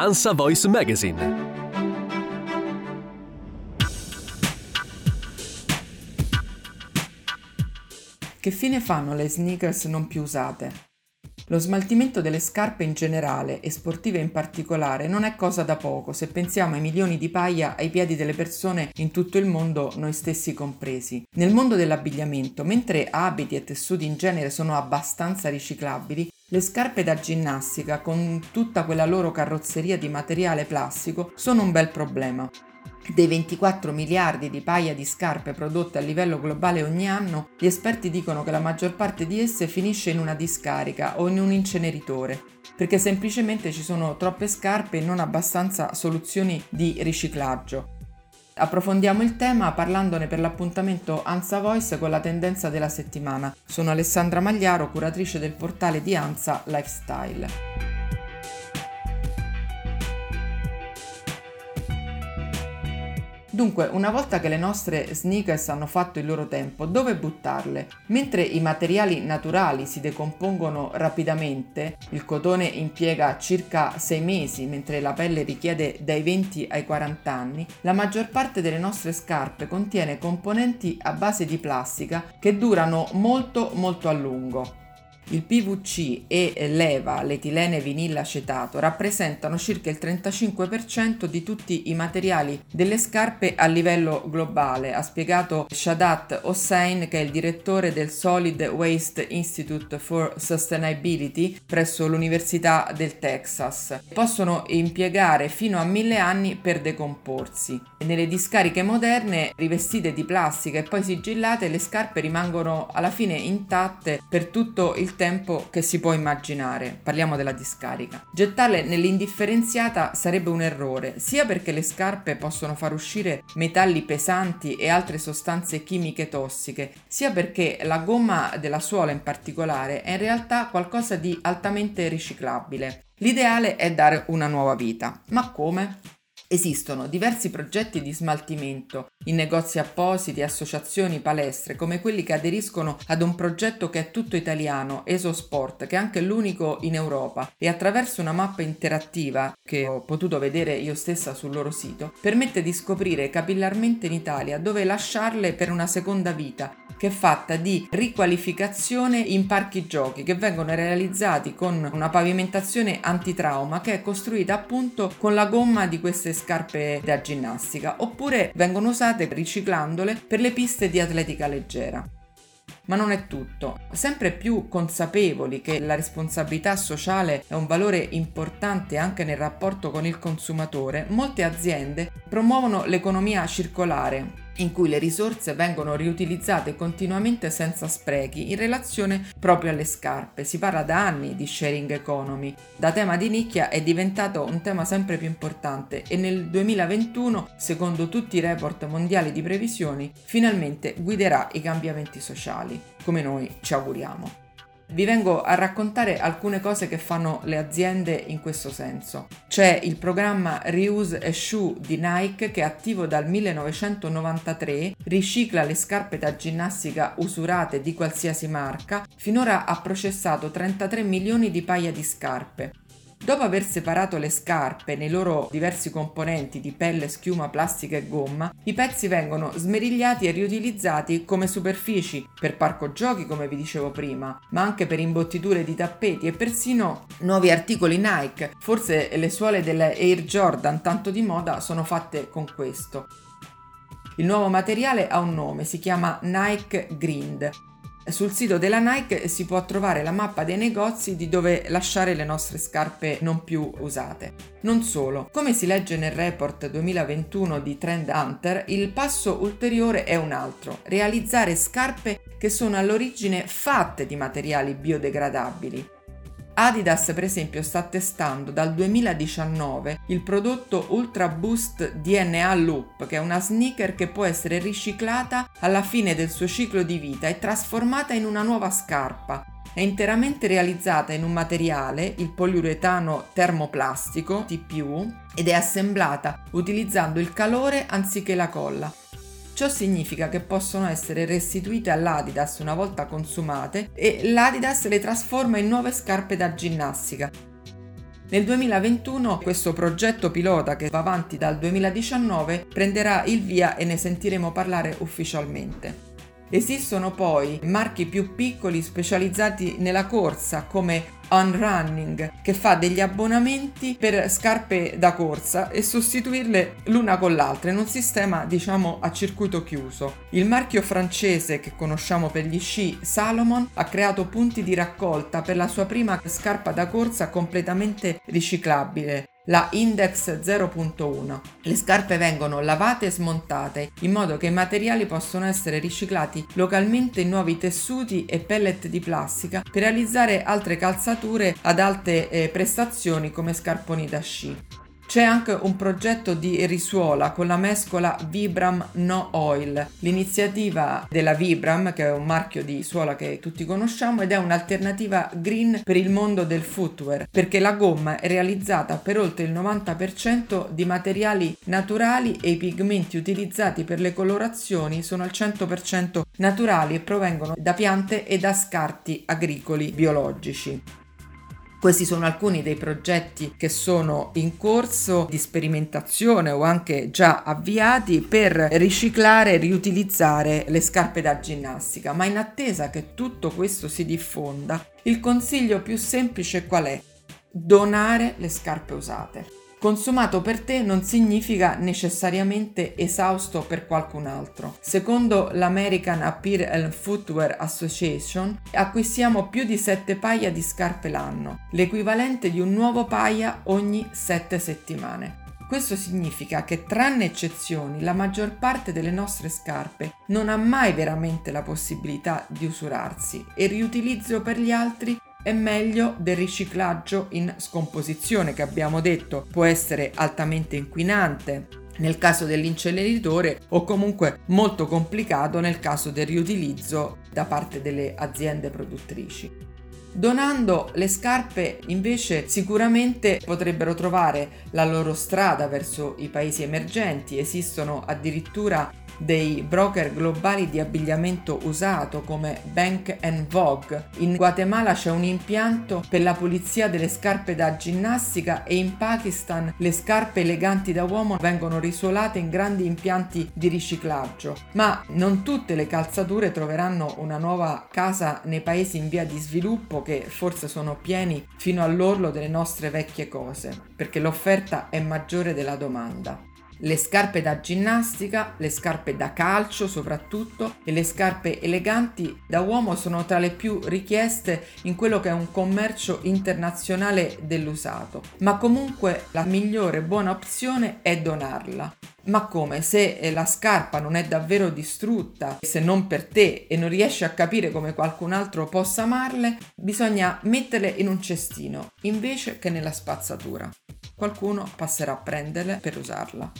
ANSA Voice Magazine. Che fine fanno le sneakers non più usate? Lo smaltimento delle scarpe in generale e sportive in particolare non è cosa da poco se pensiamo ai milioni di paia ai piedi delle persone in tutto il mondo, noi stessi compresi. Nel mondo dell'abbigliamento, mentre abiti e tessuti in genere sono abbastanza riciclabili, le scarpe da ginnastica, con tutta quella loro carrozzeria di materiale plastico, sono un bel problema. Dei 24 miliardi di paia di scarpe prodotte a livello globale ogni anno, gli esperti dicono che la maggior parte di esse finisce in una discarica o in un inceneritore, perché semplicemente ci sono troppe scarpe e non abbastanza soluzioni di riciclaggio. Approfondiamo il tema parlandone per l'appuntamento Ansa Voice con la tendenza della settimana. Sono Alessandra Magliaro, curatrice del portale di Ansa Lifestyle. Dunque, una volta che le nostre sneakers hanno fatto il loro tempo, dove buttarle? Mentre i materiali naturali si decompongono rapidamente, il cotone impiega circa 6 mesi, mentre la pelle richiede dai 20 ai 40 anni, la maggior parte delle nostre scarpe contiene componenti a base di plastica che durano molto molto a lungo. Il PVC e l'EVA, l'etilene vinilla acetato, rappresentano circa il 35% di tutti i materiali delle scarpe a livello globale, ha spiegato Shadat Hossein, che è il direttore del Solid Waste Institute for Sustainability presso l'Università del Texas. Possono impiegare fino a mille anni per decomporsi. Nelle discariche moderne, rivestite di plastica e poi sigillate, le scarpe rimangono alla fine intatte per tutto il tempo che si può immaginare. Parliamo della discarica. Gettarle nell'indifferenziata sarebbe un errore, sia perché le scarpe possono far uscire metalli pesanti e altre sostanze chimiche tossiche, sia perché la gomma della suola in particolare è in realtà qualcosa di altamente riciclabile. L'ideale è dare una nuova vita. Ma come? Esistono diversi progetti di smaltimento in negozi appositi, associazioni, palestre, come quelli che aderiscono ad un progetto che è tutto italiano, EsoSport, che è anche l'unico in Europa e attraverso una mappa interattiva che ho potuto vedere io stessa sul loro sito, permette di scoprire capillarmente in Italia dove lasciarle per una seconda vita che è fatta di riqualificazione in parchi giochi che vengono realizzati con una pavimentazione antitrauma che è costruita appunto con la gomma di queste scarpe da ginnastica oppure vengono usate riciclandole per le piste di atletica leggera. Ma non è tutto. Sempre più consapevoli che la responsabilità sociale è un valore importante anche nel rapporto con il consumatore, molte aziende promuovono l'economia circolare in cui le risorse vengono riutilizzate continuamente senza sprechi in relazione proprio alle scarpe. Si parla da anni di sharing economy. Da tema di nicchia è diventato un tema sempre più importante e nel 2021, secondo tutti i report mondiali di previsioni, finalmente guiderà i cambiamenti sociali, come noi ci auguriamo. Vi vengo a raccontare alcune cose che fanno le aziende in questo senso. C'è il programma Reuse a Shoe di Nike che è attivo dal 1993, ricicla le scarpe da ginnastica usurate di qualsiasi marca, finora ha processato 33 milioni di paia di scarpe. Dopo aver separato le scarpe nei loro diversi componenti di pelle, schiuma, plastica e gomma, i pezzi vengono smerigliati e riutilizzati come superfici per parco giochi, come vi dicevo prima, ma anche per imbottiture di tappeti e persino nuovi articoli Nike. Forse le suole delle Air Jordan tanto di moda sono fatte con questo. Il nuovo materiale ha un nome, si chiama Nike Grind sul sito della Nike si può trovare la mappa dei negozi di dove lasciare le nostre scarpe non più usate. Non solo, come si legge nel report 2021 di Trend Hunter, il passo ulteriore è un altro, realizzare scarpe che sono all'origine fatte di materiali biodegradabili. Adidas per esempio sta testando dal 2019 il prodotto Ultra Boost DNA Loop, che è una sneaker che può essere riciclata alla fine del suo ciclo di vita e trasformata in una nuova scarpa. È interamente realizzata in un materiale, il poliuretano termoplastico TPU, ed è assemblata utilizzando il calore anziché la colla. Ciò significa che possono essere restituite all'Adidas una volta consumate e l'Adidas le trasforma in nuove scarpe da ginnastica. Nel 2021 questo progetto pilota che va avanti dal 2019 prenderà il via e ne sentiremo parlare ufficialmente. Esistono poi marchi più piccoli specializzati nella corsa come On Running che fa degli abbonamenti per scarpe da corsa e sostituirle l'una con l'altra in un sistema diciamo a circuito chiuso. Il marchio francese che conosciamo per gli sci Salomon ha creato punti di raccolta per la sua prima scarpa da corsa completamente riciclabile la Index 0.1. Le scarpe vengono lavate e smontate in modo che i materiali possono essere riciclati localmente in nuovi tessuti e pellet di plastica per realizzare altre calzature ad alte eh, prestazioni come scarponi da sci. C'è anche un progetto di risuola con la mescola Vibram No Oil, l'iniziativa della Vibram, che è un marchio di suola che tutti conosciamo ed è un'alternativa green per il mondo del footwear, perché la gomma è realizzata per oltre il 90% di materiali naturali e i pigmenti utilizzati per le colorazioni sono al 100% naturali e provengono da piante e da scarti agricoli biologici. Questi sono alcuni dei progetti che sono in corso di sperimentazione o anche già avviati per riciclare e riutilizzare le scarpe da ginnastica, ma in attesa che tutto questo si diffonda, il consiglio più semplice qual è? Donare le scarpe usate. Consumato per te non significa necessariamente esausto per qualcun altro. Secondo l'American Appear and Footwear Association acquistiamo più di 7 paia di scarpe l'anno, l'equivalente di un nuovo paia ogni 7 settimane. Questo significa che tranne eccezioni la maggior parte delle nostre scarpe non ha mai veramente la possibilità di usurarsi e il riutilizzo per gli altri è meglio del riciclaggio in scomposizione che abbiamo detto può essere altamente inquinante nel caso dell'inceneritore o comunque molto complicato nel caso del riutilizzo da parte delle aziende produttrici. Donando le scarpe invece sicuramente potrebbero trovare la loro strada verso i paesi emergenti, esistono addirittura dei broker globali di abbigliamento usato come Bank Vogue. In Guatemala c'è un impianto per la pulizia delle scarpe da ginnastica e in Pakistan le scarpe eleganti da uomo vengono risuolate in grandi impianti di riciclaggio. Ma non tutte le calzature troveranno una nuova casa nei paesi in via di sviluppo che forse sono pieni fino all'orlo delle nostre vecchie cose, perché l'offerta è maggiore della domanda le scarpe da ginnastica, le scarpe da calcio soprattutto e le scarpe eleganti da uomo sono tra le più richieste in quello che è un commercio internazionale dell'usato. Ma comunque la migliore buona opzione è donarla. Ma come se eh, la scarpa non è davvero distrutta, se non per te e non riesci a capire come qualcun altro possa amarle, bisogna metterle in un cestino invece che nella spazzatura. Qualcuno passerà a prenderle per usarla.